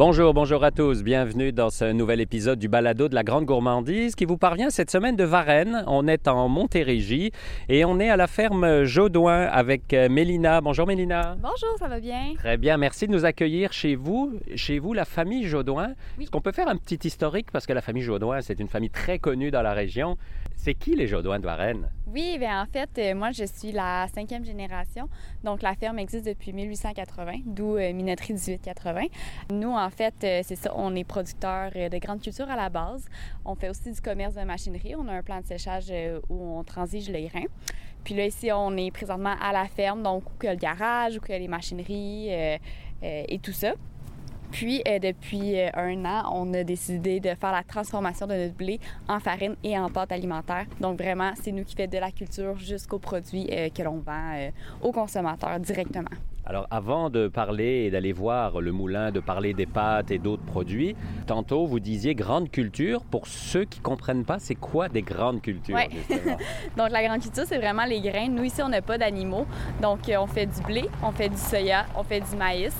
Bonjour, bonjour à tous. Bienvenue dans ce nouvel épisode du Balado de la Grande Gourmandise qui vous parvient cette semaine de Varennes. On est en Montérégie et on est à la ferme Jaudoin avec euh, Mélina. Bonjour Mélina. Bonjour, ça va bien? Très bien, merci de nous accueillir chez vous, chez vous, la famille Jaudoin. Oui. Est-ce qu'on peut faire un petit historique? Parce que la famille Jaudoin, c'est une famille très connue dans la région. C'est qui les Jaudoins de Varennes? Oui, bien en fait, euh, moi je suis la cinquième génération. Donc la ferme existe depuis 1880, d'où euh, Minoterie 1880. Nous, en fait, euh, c'est ça, on est producteurs euh, de grande culture à la base. On fait aussi du commerce de machinerie. On a un plan de séchage où on transige le grain. Puis là, ici, on est présentement à la ferme, donc où il y a le garage, où il y a les machineries et tout ça. Puis, euh, depuis euh, un an, on a décidé de faire la transformation de notre blé en farine et en pâte alimentaire. Donc, vraiment, c'est nous qui fait de la culture jusqu'aux produits euh, que l'on vend aux consommateurs directement. Alors, avant de parler et d'aller voir le moulin, de parler des pâtes et d'autres produits, tantôt vous disiez grande culture. Pour ceux qui comprennent pas, c'est quoi des grandes cultures Ouais. Donc, la grande culture, c'est vraiment les grains. Nous, ici, on n'a pas d'animaux. Donc, euh, on fait du blé, on fait du soya, on fait du maïs.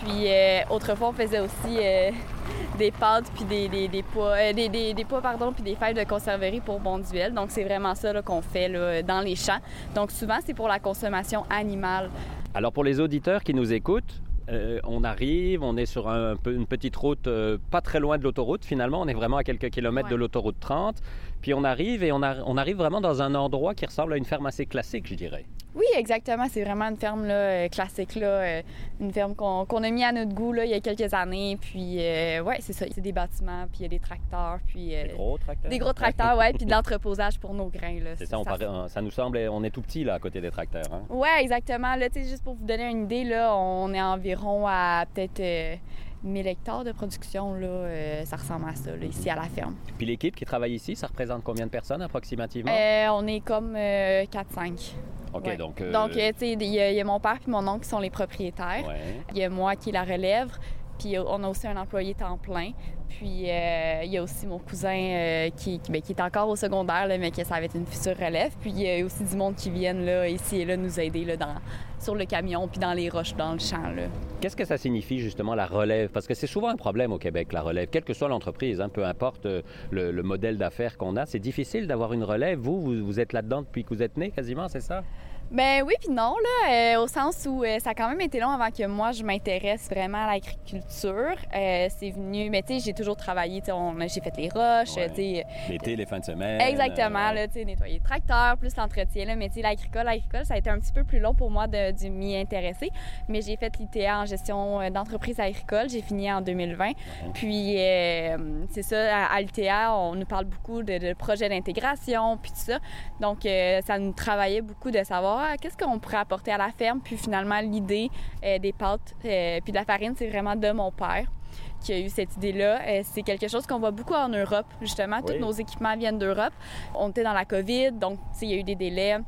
Puis, euh, autrefois, on faisait aussi euh, des pâtes, puis des, des, des pois, euh, des, des, des pois, pardon, puis des fèves de conserverie pour Bonduel. Donc, c'est vraiment ça qu'on fait là, dans les champs. Donc, souvent, c'est pour la consommation animale. Alors pour les auditeurs qui nous écoutent, euh, on arrive, on est sur un une petite route euh, pas très loin de l'autoroute finalement, on est vraiment à quelques kilomètres Ouais. de l'autoroute 30, puis on arrive et on, a- on arrive vraiment dans un endroit qui ressemble à une ferme assez classique, je dirais. Oui, exactement. C'est vraiment une ferme là, euh, classique, là, euh, une ferme qu'on a mis à notre goût là, il y a quelques années. Puis, euh, ouais, c'est ça. C'est des bâtiments, puis il y a des tracteurs, puis euh, Des gros tracteurs. des gros tracteurs, ouais, puis de l'entreposage pour nos grains. C'est ça, on paraît- ça nous semble, on est tout petit là à côté des tracteurs. hein. Ouais, exactement. Là, tu sais, juste pour vous donner une idée, là, on est environ à peut-être euh, 1000 hectares de production. Là, euh, ça ressemble à ça, là, ici à la ferme. Puis l'équipe qui travaille ici, ça représente combien de personnes approximativement? Euh, on est comme euh, 4-5. ok, ouais. donc... euh, Donc, euh, tu sais, il y, a- il y a mon père puis mon oncle qui sont les propriétaires. ouais. Il y a moi qui la relève, puis euh, on a aussi un employé temps plein. Puis euh, il y a aussi mon cousin euh, ben, qui est encore au secondaire, mais que ça va être une future relève. Puis il y a aussi du monde qui viennent là, ici et là nous aider là, dans, sur le camion, puis dans les roches, dans le champ. Qu'est-ce que ça signifie justement la relève? Parce que c'est souvent un problème au Québec, la relève, quelle que soit l'entreprise, hein, peu importe le, le modèle d'affaires qu'on a, c'est difficile d'avoir une relève. Vous, vous, vous êtes là-dedans depuis que vous êtes né quasiment, c'est ça? Ben oui, puis non, là, euh, au sens où euh, ça a quand même été long avant que moi je m'intéresse vraiment à l'agriculture. Euh, c'est venu, mais tu sais, j'ai toujours travaillé, tu sais, on- j'ai fait les roches, Ouais. tu sais, L'été, les fins de semaine. Exactement, là, tu sais, nettoyer le tracteur, plus l'entretien, là, mais tu sais, l'agricole, l'agricole, ça a été un petit peu plus long pour moi de, de m'y intéresser, mais j'ai fait l'ITA en gestion d'entreprise agricole, j'ai fini en 2020, puis c'est ça, à, à l'ITA, on nous parle beaucoup de, de projets d'intégration, puis tout ça, donc ça nous travaillait beaucoup de savoir ah, qu'est-ce qu'on pourrait apporter à la ferme, puis finalement, l'idée euh, des pâtes, euh, puis de la farine, c'est vraiment de mon père qui a eu cette idée-là. Euh, c'est quelque chose qu'on voit beaucoup en Europe, justement. Oui. Tous nos équipements viennent d'Europe. On était dans la COVID, donc il y a eu des délais.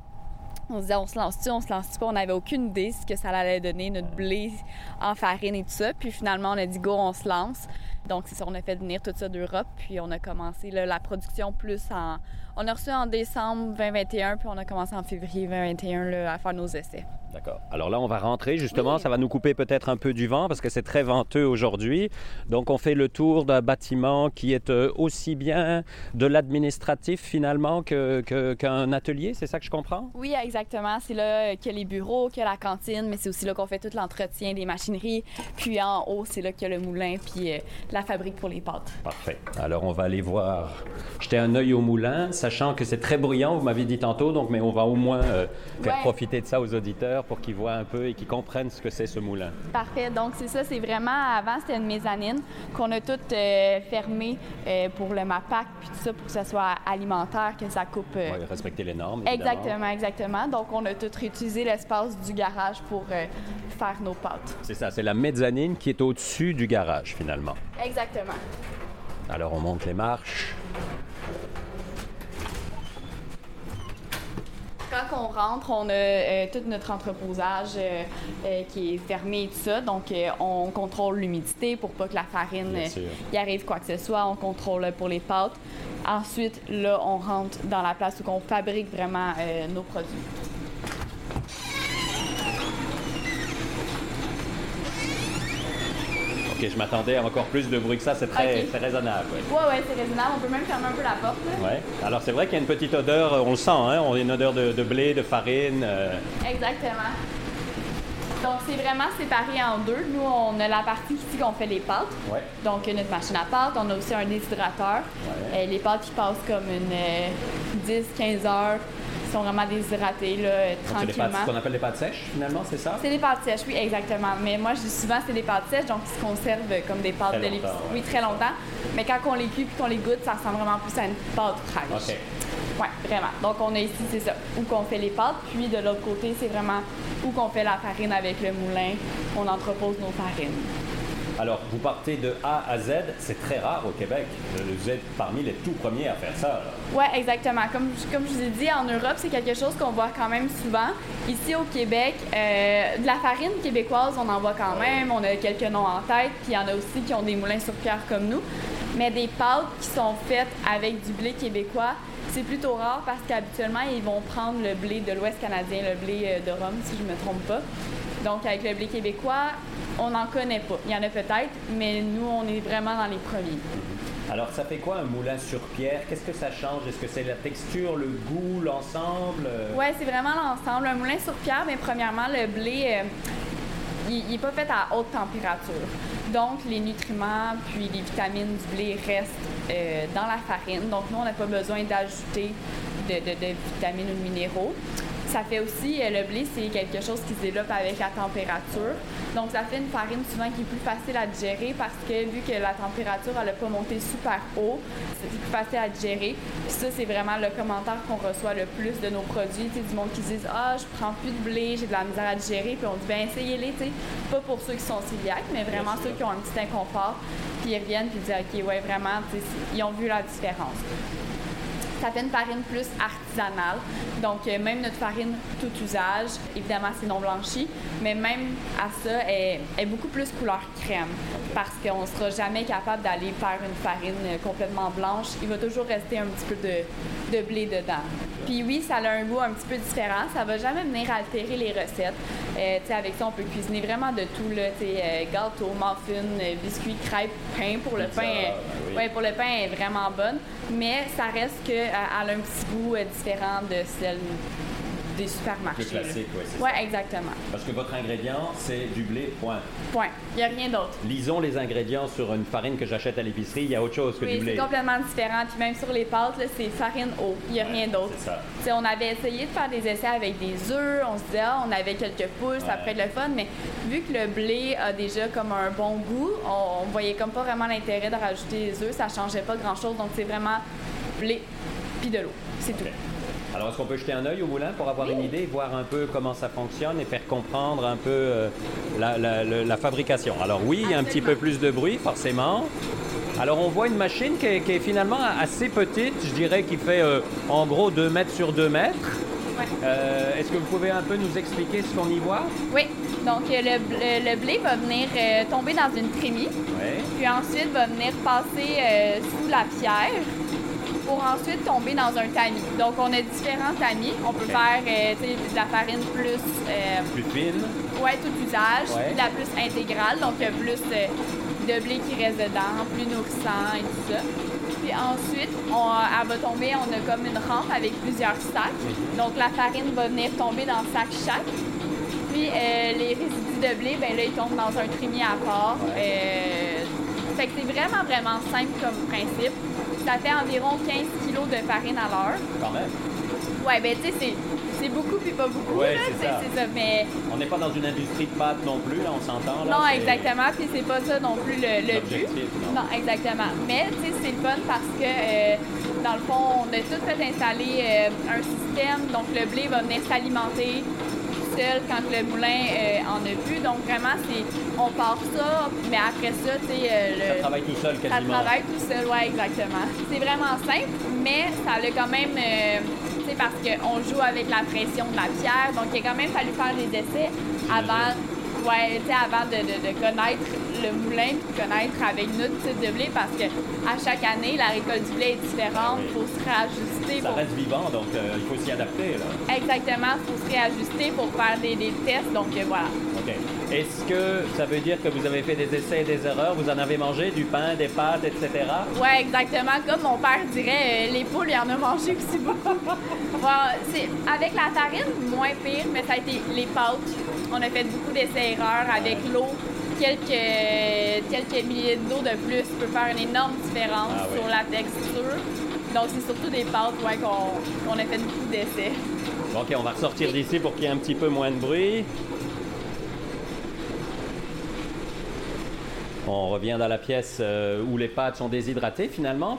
On se disait, on se lance-tu, on se lance-tu pas? On n'avait aucune idée ce que ça allait donner, notre blé en farine et tout ça. Puis finalement, on a dit, go, on se lance. Donc, c'est ça, on a fait venir tout ça d'Europe. Puis on a commencé là, la production plus en. On a reçu en décembre 2021, puis on a commencé en février 2021 là, à faire nos essais. D'accord. Alors là, on va rentrer justement. Oui. Ça va nous couper peut-être un peu du vent parce que c'est très venteux aujourd'hui. Donc, on fait le tour d'un bâtiment qui est euh, aussi bien de l'administratif finalement que- que- qu'un atelier. C'est ça que je comprends? Oui, exactement. C'est là qu'il y a les bureaux, qu'il y a la cantine, mais c'est aussi là qu'on fait tout l'entretien des machineries. Puis en haut, c'est là qu'il y a le moulin, puis euh, la fabrique pour les pâtes. Parfait. Alors, on va aller voir, jeter un œil au moulin, sachant que c'est très bruyant, vous m'avez dit tantôt, donc, mais on va au moins euh, faire Ouais. profiter de ça aux auditeurs pour qu'ils voient un peu et qu'ils comprennent ce que c'est ce moulin. Parfait. Donc, c'est ça. C'est vraiment, avant, c'était une mezzanine qu'on a toute euh, fermée euh, pour le MAPAC, puis tout ça, pour que ça soit alimentaire, que ça coupe. Ouais, respecter les normes. évidemment. Exactement, exactement. Donc, on a tout réutilisé l'espace du garage pour faire nos pâtes. C'est ça, c'est la mezzanine qui est au-dessus du garage finalement. Exactement. Alors, on monte les marches. Quand on rentre, on a euh, tout notre entreposage euh, euh, qui est fermé et tout ça. Donc, on contrôle l'humidité pour pas que la farine y arrive quoi que ce soit. On contrôle pour les pâtes. Ensuite, là, on rentre dans la place où on fabrique vraiment nos produits. Ok, je m'attendais à encore plus de bruit que ça, c'est très, raisonnable. ouais. Ouais, ouais, c'est raisonnable. On peut même fermer un peu la porte. là. Ouais. Alors c'est vrai qu'il y a une petite odeur, euh, on le sent, hein, on a une odeur de, de blé, de farine. euh, Exactement. Donc, c'est vraiment séparé en deux. Nous, on a la partie ici qu'on fait les pâtes. ouais. Donc, euh, notre machine à pâtes. On a aussi un déshydrateur. Ouais. Euh, les pâtes qui passent comme une 10-15 heures qui sont vraiment déshydratées là, Donc, c'est tranquillement. ce qu'on appelle des pâtes sèches finalement, c'est ça? C'est des pâtes sèches, oui, exactement. Mais moi, je dis souvent c'est des pâtes sèches, donc ils se conservent comme des pâtes Très de l'épicerie. ouais. Oui, très longtemps. Mais quand on les cuit et qu'on les goûte, ça ressemble vraiment plus à une pâte fraîche. Ok. Oui, vraiment. Donc, on a ici, c'est ça, où qu'on fait les pâtes. Puis, de l'autre côté, c'est vraiment où qu'on fait la farine avec le moulin. On entrepose nos farines. Alors vous partez de A à Z, c'est très rare au Québec. Vous êtes parmi les tout premiers à faire ça. Oui, exactement. Comme, je- comme je vous ai dit, en Europe, c'est quelque chose qu'on voit quand même souvent. Ici, au Québec, euh, de la farine québécoise, on en voit quand même. On a quelques noms en tête. Puis, il y en a aussi qui ont des moulins sur pierre comme nous. Mais des pâtes qui sont faites avec du blé québécois, c'est plutôt rare parce qu'habituellement, ils vont prendre le blé de l'Ouest canadien, le blé euh, de Rome, si je ne me trompe pas. Donc, avec le blé québécois, on n'en connaît pas. Il y en a peut-être, mais nous, on est vraiment dans les premiers. Alors ça fait quoi un moulin sur pierre? Qu'est-ce que ça change? Est-ce que c'est la texture, le goût, l'ensemble? Euh, Oui, c'est vraiment l'ensemble. Un moulin sur pierre, mais premièrement, le blé, euh, il n'est pas fait à haute température. Donc, les nutriments puis les vitamines du blé restent euh, dans la farine. Donc, nous, on n'a pas besoin d'ajouter de, de- de vitamines ou de minéraux. Ça fait aussi, euh, le blé, c'est quelque chose qui se développe avec la température. Donc, ça fait une farine souvent qui est plus facile à digérer parce que vu que la température, elle n'a pas monté super haut, c'est plus facile à digérer. Puis ça, c'est vraiment le commentaire qu'on reçoit le plus de nos produits. Tu sais, du monde qui disent Ah, je prends plus de blé, j'ai de la misère à digérer. Puis on dit Ben, essayez-les, tu sais. Pas pour ceux qui sont cœliaques, mais vraiment ceux qui ont un petit inconfort. Puis ils reviennent puis ils disent Ok, ouais, vraiment, tu sais, ils ont vu la différence. Ça fait une farine plus artisanale. Donc, euh, même notre farine tout usage, évidemment, c'est non blanchi, mais même à ça, elle est beaucoup plus couleur crème parce qu'on ne sera jamais capable d'aller faire une farine euh, complètement blanche. Il va toujours rester un petit peu de, de blé dedans. Puis oui, ça a un goût un petit peu différent. Ça va jamais venir altérer les recettes. Euh, avec ça, on peut cuisiner vraiment de tout. Là, euh, gâteau, muffin, euh, biscuits, crêpes, pain. Pour le pain, euh, ben oui. ouais, pour le pain, elle est vraiment bonne. Mais ça reste qu'elle a un petit goût euh, différent de celle des supermarchés. Plus classique, oui, c'est ça. exactement. Parce que votre ingrédient, c'est du blé, point. Point. Il n'y a rien d'autre. Lisons les ingrédients sur une farine que j'achète à l'épicerie, il y a autre chose que Oui, du blé. c'est complètement différent. Puis même sur les pâtes, là, c'est farine eau. Il n'y a rien d'autre. C'est ça. On avait essayé de faire des essais avec des œufs. On se disait, ah, on avait quelques poules, ça Ouais. pourrait être le fun. Mais vu que le blé a déjà comme un bon goût, on, on voyait comme pas vraiment l'intérêt de rajouter des œufs. Ça changeait pas grand-chose. Donc, c'est vraiment blé puis de l'eau. C'est tout. Alors, est-ce qu'on peut jeter un œil au moulin pour avoir une idée, voir un peu comment ça fonctionne et faire comprendre un peu euh, la, la- le- la fabrication? Alors oui, il y a un petit peu plus de bruit, forcément. Alors, on voit une machine qui est, qui est finalement assez petite, je dirais, qui fait euh, en gros 2 mètres sur 2 mètres. Ouais. Euh, est-ce que vous pouvez un peu nous expliquer ce qu'on y voit? Oui. Donc, le, le- le blé va venir euh, tomber dans une trémie. Oui. Puis ensuite, va venir passer euh, sous la pierre pour ensuite tomber dans un tamis. Donc, on a différents tamis. On peut faire euh, de la farine plus, euh, Plus fine. ouais, tout usage, Ouais. la plus intégrale. Donc, il y a plus de blé qui reste dedans, plus nourrissant et tout ça. Puis ensuite, on, elle va tomber, on a comme une rampe avec plusieurs sacs. Donc, la farine va venir tomber dans le sac chaque. Puis euh, les résidus de blé, ben là, ils tombent dans un trémier à part. Euh, fait que c'est vraiment, vraiment simple comme principe. Ça fait environ 15 kg de farine à l'heure. Quand même. Ouais, ben tu sais, c'est, c'est beaucoup puis pas beaucoup. Ouais, c'est ça. Mais On n'est pas dans une industrie de pâtes non plus, là, on s'entend. non, exactement. Puis c'est pas ça non plus le, le but. L'objectif, non. Non, exactement. Mais tu sais, c'est le fun parce que euh, dans le fond, on a tout fait installer euh, un système. Donc le blé va venir s'alimenter quand le moulin euh, en a plus. Donc vraiment, c'est on part ça, mais après ça, tu sais, euh, Ça le- travaille tout seul ça quasiment. travaille tout seul, ouais, exactement. C'est vraiment simple, mais ça a quand même, euh, tu sais, parce qu'on joue avec la pression de la pierre, donc il a quand même fallu faire des essais avant, ouais, avant de, de- de connaître le moulin, puis connaître avec notre type de blé, parce que à chaque année, la récolte du blé est différente, il faut se réajuster. Ça pour- reste vivant, donc euh, il faut s'y adapter. Là. Exactement, il faut se réajuster pour faire des, des tests, donc euh, voilà. OK. Est-ce que ça veut dire que vous avez fait des essais et des erreurs? Vous en avez mangé du pain, des pâtes, etc. Oui, exactement. Comme mon père dirait, euh, les poules, il en a mangé aussi beaucoup. c'est, avec la farine, moins pire, mais ça a été les pâtes. On a fait beaucoup d'essais et erreurs avec l'eau. Quelques, quelques millilitres d'eau de plus peut faire une énorme différence Ah oui. sur la texture. Donc, c'est surtout des pâtes ouais, qu'on, a fait beaucoup d'essais. Ok, on va ressortir d'ici pour qu'il y ait un petit peu moins de bruit. On revient dans la pièce euh, où les pâtes sont déshydratées finalement.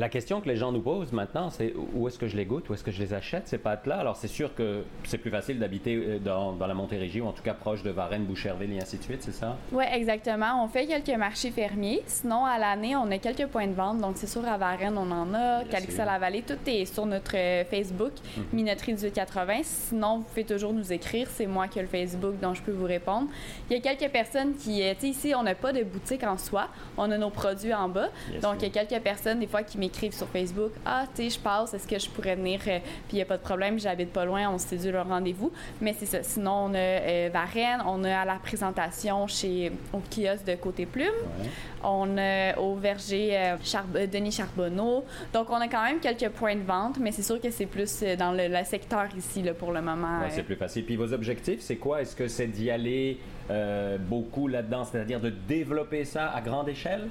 La question que les gens nous posent maintenant, c'est où est-ce que je les goûte, où est-ce que je les achète, ces pâtes-là? Alors c'est sûr que c'est plus facile d'habiter euh, dans, dans la Montérégie ou en tout cas proche de Varennes, Boucherville et ainsi de suite, c'est ça? Oui, exactement. On fait quelques marchés fermiers. Sinon, à l'année, on a quelques points de vente. Donc, c'est sûr, à Varennes, on en a. Bien Calixa sûr. la vallée tout est sur notre euh, Facebook, Minoterie 1880. Sinon, vous pouvez toujours nous écrire. C'est moi qui ai le Facebook, donc je peux vous répondre. Il y a quelques personnes qui, euh, tu sais, ici, on n'a pas de boutique en soi. On a nos produits en bas. Yes, donc, il y a quelques personnes, des fois, qui m'écrivent sur Facebook. Ah, tu sais, je passe. Est-ce que je pourrais venir? euh, Puis, il n'y a pas de problème. J'habite pas loin. On s'est dû le rendez-vous. Mais c'est ça. Sinon, on a euh, Varennes. On a à la présentation chez, au kiosque de Côté Plume. Ouais. On a au verger euh, Char- Denis Charbonneau. Donc, on a quand même quelques points de vente, mais c'est sûr que c'est plus dans le, le secteur ici là, pour le moment. Ouais, c'est plus facile. Puis vos objectifs, c'est quoi? Est-ce que c'est d'y aller euh, beaucoup là-dedans, c'est-à-dire de développer ça à grande échelle?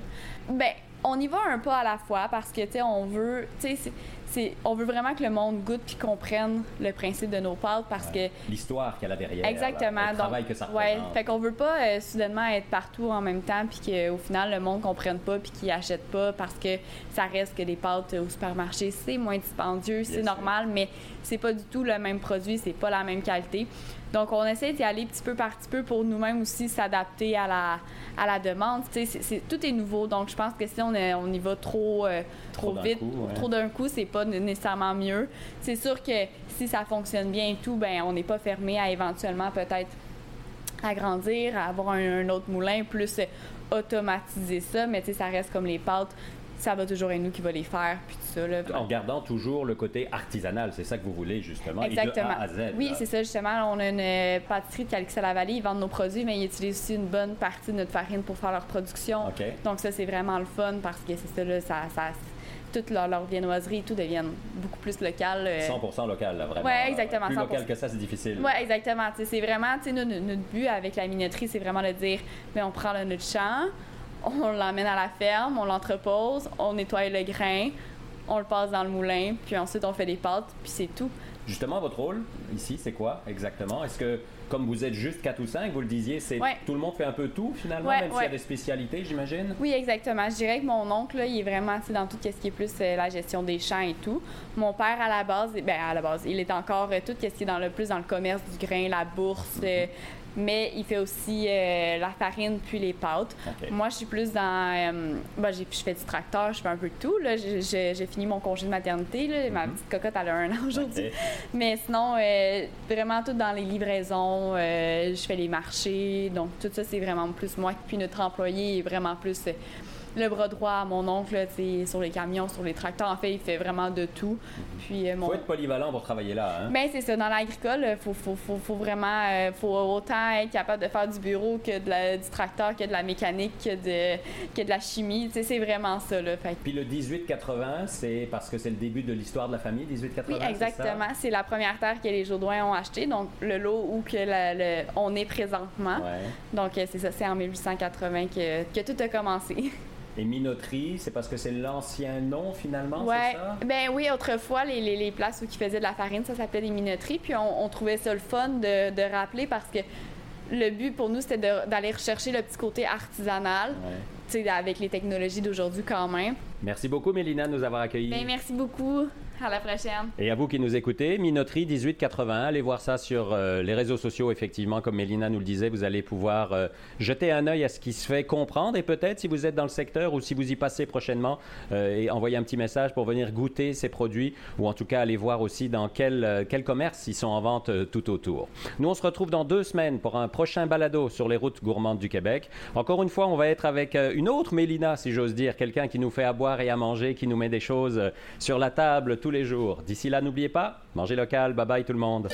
Ben, on y va un pas à la fois parce que, tu sais, on veut, c'est- on veut vraiment que le monde goûte puis comprenne le principe de nos pâtes parce que L'histoire qu'il y a derrière. Exactement. là, le Donc, travail que ça ouais, représente. fait qu'on veut pas euh, soudainement être partout en même temps puis qu'au final le monde comprenne pas puis qu'il achète pas parce que ça reste que des pâtes au supermarché, c'est moins dispendieux, c'est normal, mais c'est pas du tout le même produit, c'est pas la même qualité. Donc on essaie d'y aller petit peu par petit peu pour nous-mêmes aussi s'adapter à la, à la demande. Tu sais, c'est- c'est- tout est nouveau, donc je pense que si on, est- on y va trop, euh, trop, vite, coup, ouais. trop d'un coup, c'est pas nécessairement mieux. C'est sûr que si ça fonctionne bien et tout, ben on n'est pas fermé à éventuellement peut-être agrandir, à avoir un, un autre moulin, plus automatiser ça, mais tu sais, ça reste comme les pâtes, ça va toujours être nous qui va les faire, puis tout ça. Là. En gardant toujours le côté artisanal, c'est ça que vous voulez justement, Exactement. et de A à Z. oui, c'est ça, justement. On a une euh, pâtisserie de Calixa la Vallée, ils vendent nos produits, mais ils utilisent aussi une bonne partie de notre farine pour faire leur production. Donc ça, c'est vraiment le fun parce que c'est ça, là, ça, ça, toute leur, leur viennoiserie et tout deviennent beaucoup plus local. euh, 100% local, là, vraiment. Ouais, exactement, Plus 100%. local que ça, c'est difficile. Oui, exactement. C'est vraiment, tu sais, nous, notre notre but avec la minoterie, c'est vraiment de dire, ben, on prend le, notre champ, on l'emmène à la ferme, on l'entrepose, on nettoie le grain, on le passe dans le moulin, puis ensuite on fait des pâtes, puis c'est tout. Justement, votre rôle ici, c'est quoi exactement? Est-ce que, comme vous êtes juste 4 ou 5, vous le disiez, c'est Ouais. tout le monde fait un peu tout finalement, Ouais, même s'il y a des spécialités, j'imagine? Oui, exactement. Je dirais que mon oncle, là, il est vraiment dans tout ce qui est plus euh, la gestion des champs et tout. Mon père, à la base, ben à la base, il est encore euh, tout ce qui est dans le plus dans le commerce du grain, la bourse, euh, mais il fait aussi euh, la farine puis les pâtes. Moi, je suis plus dans. euh, ben, je fais du tracteur, je fais un peu de tout. J'ai- fini mon congé de maternité. là. Ma petite cocotte, elle a un an aujourd'hui. Mais sinon, euh, vraiment tout dans les livraisons. euh, je fais les marchés. Donc, tout ça, c'est vraiment plus moi. Puis notre employé est vraiment plus le bras droit à mon oncle, là, sur les camions, sur les tracteurs. En fait, il fait vraiment de tout. Puis, euh, mon... faut être polyvalent pour travailler là. Hein? Ben c'est ça, dans l'agricole, il faut, faut, faut, faut vraiment euh, faut autant être capable de faire du bureau que de la- du tracteur, que de la mécanique, que de, que de la chimie. Tu sais, c'est vraiment ça. Là. Fait Puis le 1880, c'est parce que c'est le début de l'histoire de la famille, 1880 oui, exactement. C'est la première terre que les Jourdouins ont acheté, donc le lot où que la- le- on est présentement. Ouais. Donc euh, c'est ça, c'est en 1880 que, que tout a commencé. Et minoterie, c'est parce que c'est l'ancien nom finalement, Ouais. c'est ça? Ben oui, autrefois, les, les, les places où ils faisaient de la farine, ça s'appelait des minoteries. Puis on, on trouvait ça le fun de, de rappeler parce que le but pour nous, c'était d'aller rechercher le petit côté artisanal, Ouais. tu sais, avec les technologies d'aujourd'hui quand même. Merci beaucoup, Mélina, de nous avoir accueillis. Ben merci beaucoup. À la prochaine. Et à vous qui nous écoutez, Minoterie 1881, allez voir ça sur euh, les réseaux sociaux, effectivement, comme Mélina nous le disait, vous allez pouvoir euh, jeter un œil à ce qui se fait comprendre et peut-être si vous êtes dans le secteur ou si vous y passez prochainement, euh, et envoyer un petit message pour venir goûter ces produits ou en tout cas aller voir aussi dans quel, euh, quel commerce ils sont en vente tout autour. Nous, on se retrouve dans deux semaines pour un prochain balado sur les routes gourmandes du Québec. Encore une fois, on va être avec une autre Mélina, si j'ose dire, quelqu'un qui nous fait à boire et à manger, qui nous met des choses sur la table les jours. D'ici là, n'oubliez pas, mangez local. Bye bye tout le monde.